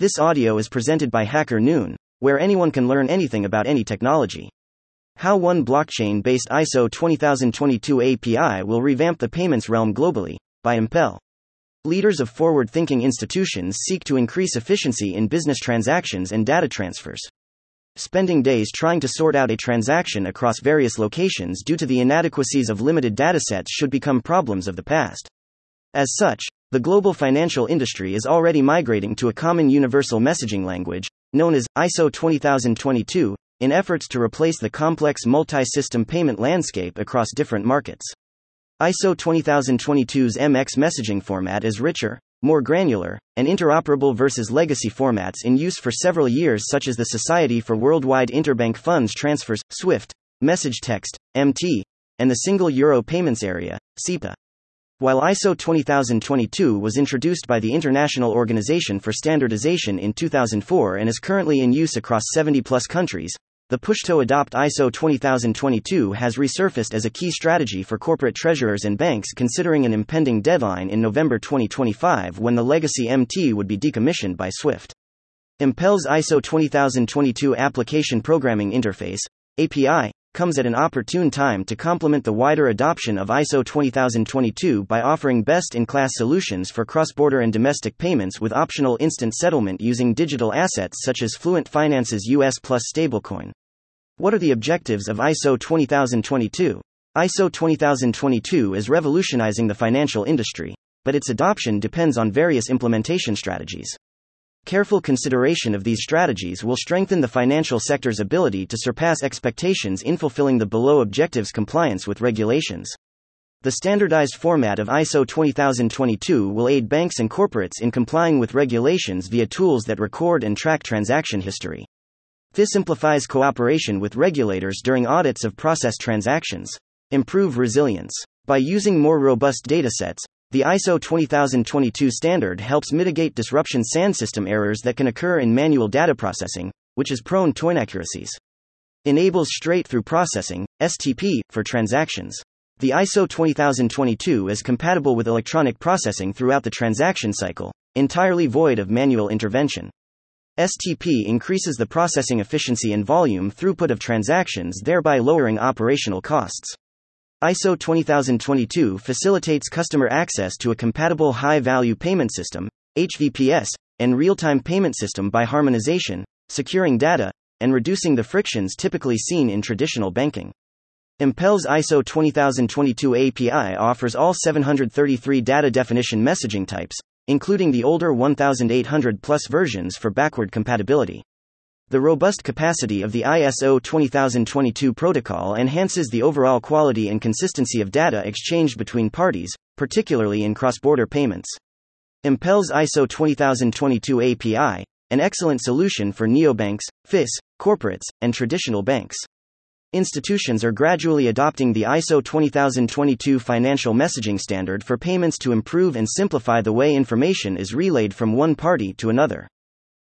This audio is presented by Hacker Noon, where anyone can learn anything about any technology. How one blockchain based ISO 20022 API will revamp the payments realm globally, by Impel. Leaders of forward thinking institutions seek to increase efficiency in business transactions and data transfers. Spending days trying to sort out a transaction across various locations due to the inadequacies of limited datasets should become problems of the past. As such, the global financial industry is already migrating to a common universal messaging language, known as ISO 20022, in efforts to replace the complex multi system payment landscape across different markets. ISO 20022's MX messaging format is richer, more granular, and interoperable versus legacy formats in use for several years, such as the Society for Worldwide Interbank Funds Transfers, SWIFT, Message Text, MT, and the Single Euro Payments Area, SEPA. While ISO 20022 was introduced by the International Organization for Standardization in 2004 and is currently in use across 70 plus countries, the push to adopt ISO 20022 has resurfaced as a key strategy for corporate treasurers and banks considering an impending deadline in November 2025 when the legacy MT would be decommissioned by SWIFT. Impel's ISO 20022 Application Programming Interface, API, comes at an opportune time to complement the wider adoption of ISO 20022 by offering best in class solutions for cross border and domestic payments with optional instant settlement using digital assets such as Fluent Finance's US Plus stablecoin. What are the objectives of ISO 20022? ISO 20022 is revolutionizing the financial industry, but its adoption depends on various implementation strategies. Careful consideration of these strategies will strengthen the financial sector's ability to surpass expectations in fulfilling the below objectives compliance with regulations. The standardized format of ISO 20022 will aid banks and corporates in complying with regulations via tools that record and track transaction history. This simplifies cooperation with regulators during audits of processed transactions. Improve resilience. By using more robust datasets, the ISO 20022 standard helps mitigate disruption SAN system errors that can occur in manual data processing, which is prone to inaccuracies. Enables straight through processing, STP, for transactions. The ISO 20022 is compatible with electronic processing throughout the transaction cycle, entirely void of manual intervention. STP increases the processing efficiency and volume throughput of transactions, thereby lowering operational costs. ISO 20022 facilitates customer access to a compatible high value payment system, HVPS, and real time payment system by harmonization, securing data, and reducing the frictions typically seen in traditional banking. Impel's ISO 20022 API offers all 733 data definition messaging types, including the older 1800 plus versions for backward compatibility. The robust capacity of the ISO 20022 protocol enhances the overall quality and consistency of data exchanged between parties, particularly in cross border payments. Impel's ISO 20022 API, an excellent solution for neobanks, FIS, corporates, and traditional banks. Institutions are gradually adopting the ISO 20022 financial messaging standard for payments to improve and simplify the way information is relayed from one party to another.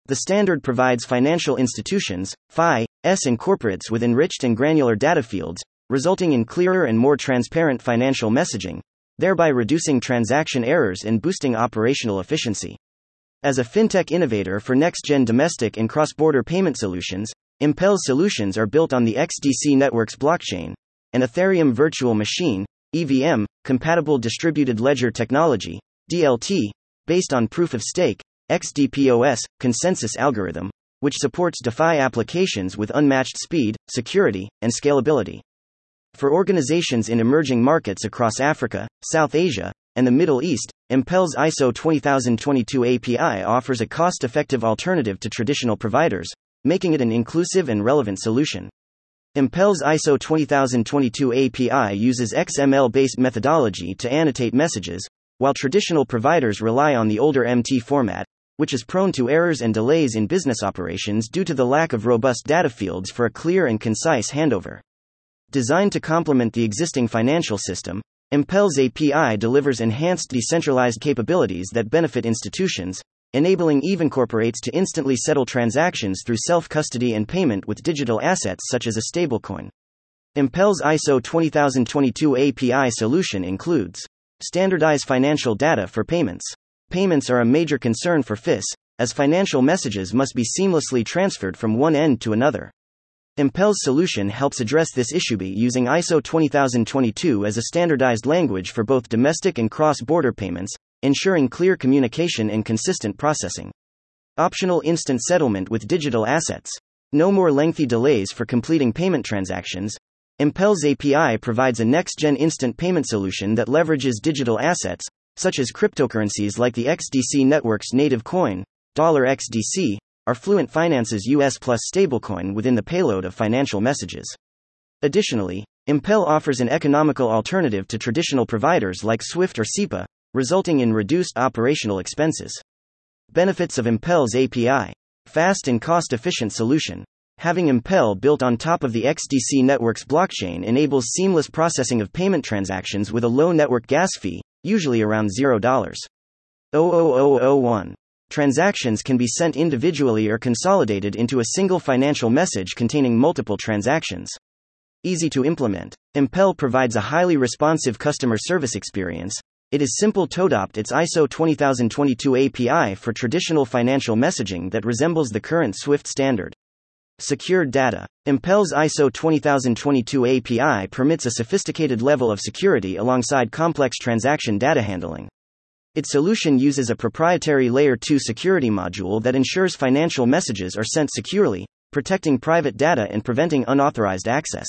The standard provides financial institutions, FI, S and corporates with enriched and granular data fields, resulting in clearer and more transparent financial messaging, thereby reducing transaction errors and boosting operational efficiency. As a fintech innovator for next gen domestic and cross border payment solutions, Impel's solutions are built on the XDC Networks blockchain, an Ethereum virtual machine, EVM, compatible distributed ledger technology, DLT, based on proof of stake, XDPOS, consensus algorithm, which supports DeFi applications with unmatched speed, security, and scalability. For organizations in emerging markets across Africa, South Asia, and the Middle East, Impel's ISO 20022 API offers a cost effective alternative to traditional providers, making it an inclusive and relevant solution. Impel's ISO 20022 API uses XML based methodology to annotate messages, while traditional providers rely on the older MT format, which is prone to errors and delays in business operations due to the lack of robust data fields for a clear and concise handover. Designed to complement the existing financial system, Impel's API delivers enhanced decentralized capabilities that benefit institutions, enabling even corporates to instantly settle transactions through self custody and payment with digital assets such as a stablecoin. Impel's ISO 20022 API solution includes standardized financial data for payments, Payments are a major concern for FIS, as financial messages must be seamlessly transferred from one end to another. Impel's solution helps address this issue by using ISO 20022 as a standardized language for both domestic and cross border payments, ensuring clear communication and consistent processing. Optional instant settlement with digital assets. No more lengthy delays for completing payment transactions. Impel's API provides a next gen instant payment solution that leverages digital assets, such as cryptocurrencies like the XDC network's native coin, dollar $XDC, are Fluent Finance's US Plus stablecoin within the payload of financial messages. Additionally, Impel offers an economical alternative to traditional providers like Swift or SEPA, resulting in reduced operational expenses. Benefits of Impel's API Fast and cost efficient solution. Having Impel built on top of the XDC network's blockchain enables seamless processing of payment transactions with a low network gas fee, usually around $0. 00001. Transactions can be sent individually or consolidated into a single financial message containing multiple transactions. Easy to implement. Impel provides a highly responsive customer service experience. It is simple to adopt its ISO 20022 API for traditional financial messaging that resembles the current SWIFT standard. Secured data. Impel's ISO 20022 API permits a sophisticated level of security alongside complex transaction data handling. Its solution uses a proprietary Layer 2 security module that ensures financial messages are sent securely, protecting private data and preventing unauthorized access.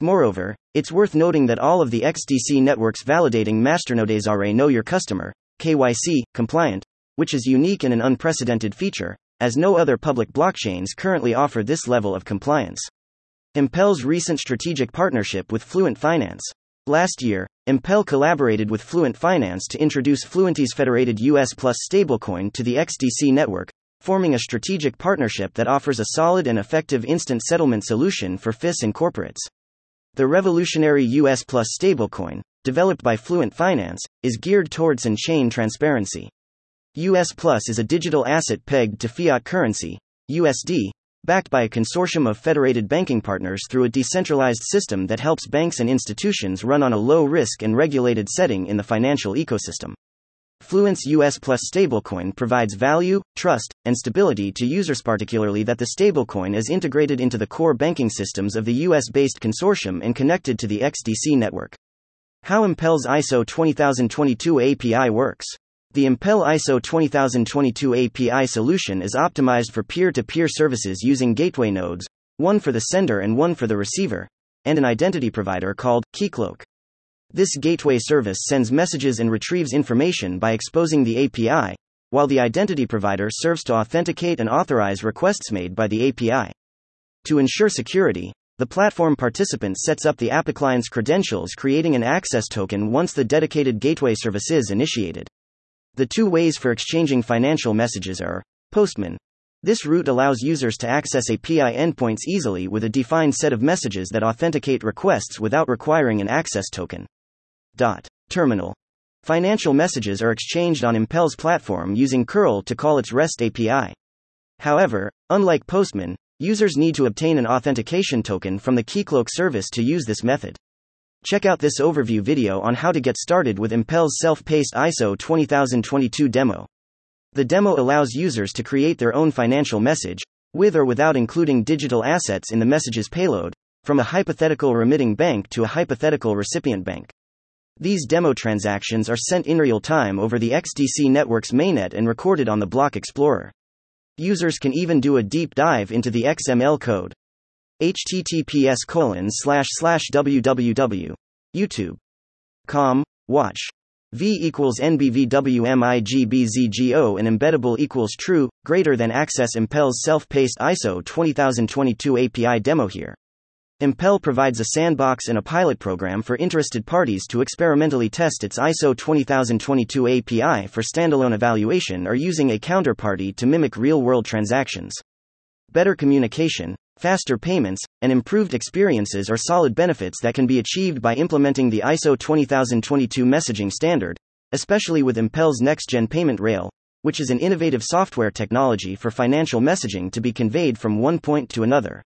Moreover, it's worth noting that all of the XDC networks validating masternodes are Know Your Customer, KYC, compliant, which is unique and an unprecedented feature, as no other public blockchains currently offer this level of compliance. Impel's recent strategic partnership with Fluent Finance. Last year, Impel collaborated with Fluent Finance to introduce Fluenty's federated US Plus stablecoin to the XDC network, forming a strategic partnership that offers a solid and effective instant settlement solution for FIS and corporates. The revolutionary US Plus stablecoin, developed by Fluent Finance, is geared towards on chain transparency. US Plus is a digital asset pegged to fiat currency, USD, backed by a consortium of federated banking partners through a decentralized system that helps banks and institutions run on a low risk and regulated setting in the financial ecosystem. Fluent's US Plus stablecoin provides value, trust, and stability to users, particularly that the stablecoin is integrated into the core banking systems of the US based consortium and connected to the XDC network. How Impel's ISO 20022 API works. The Impel ISO 20022 API solution is optimized for peer to peer services using gateway nodes, one for the sender and one for the receiver, and an identity provider called Keycloak. This gateway service sends messages and retrieves information by exposing the API, while the identity provider serves to authenticate and authorize requests made by the API. To ensure security, the platform participant sets up the API client's credentials, creating an access token once the dedicated gateway service is initiated. The two ways for exchanging financial messages are Postman. This route allows users to access API endpoints easily with a defined set of messages that authenticate requests without requiring an access token. Dot. Terminal. Financial messages are exchanged on Impel's platform using curl to call its REST API. However, unlike Postman, users need to obtain an authentication token from the Keycloak service to use this method. Check out this overview video on how to get started with Impel's self-paced ISO 20022 demo. The demo allows users to create their own financial message, with or without including digital assets in the message's payload, from a hypothetical remitting bank to a hypothetical recipient bank. These demo transactions are sent in real time over the XDC network's mainnet and recorded on the Block Explorer. Users can even do a deep dive into the XML code https colon slash slash www youtube com watch v equals nbvwmigbzgo and embeddable equals true greater than access impel's self-paced iso 20022 api demo here Impel provides a sandbox and a pilot program for interested parties to experimentally test its ISO 20022 API for standalone evaluation or using a counterparty to mimic real world transactions. Better communication, Faster payments, and improved experiences are solid benefits that can be achieved by implementing the ISO 20022 messaging standard, especially with Impel's next gen payment rail, which is an innovative software technology for financial messaging to be conveyed from one point to another.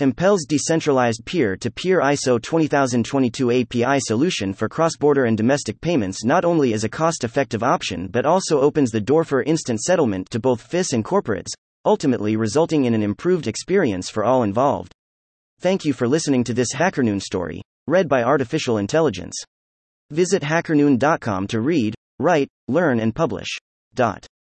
Impel's decentralized peer to peer ISO 20022 API solution for cross border and domestic payments not only is a cost effective option but also opens the door for instant settlement to both FIS and corporates, ultimately resulting in an improved experience for all involved. Thank you for listening to this HackerNoon story, read by Artificial Intelligence. Visit hackerNoon.com to read, write, learn, and publish. Dot.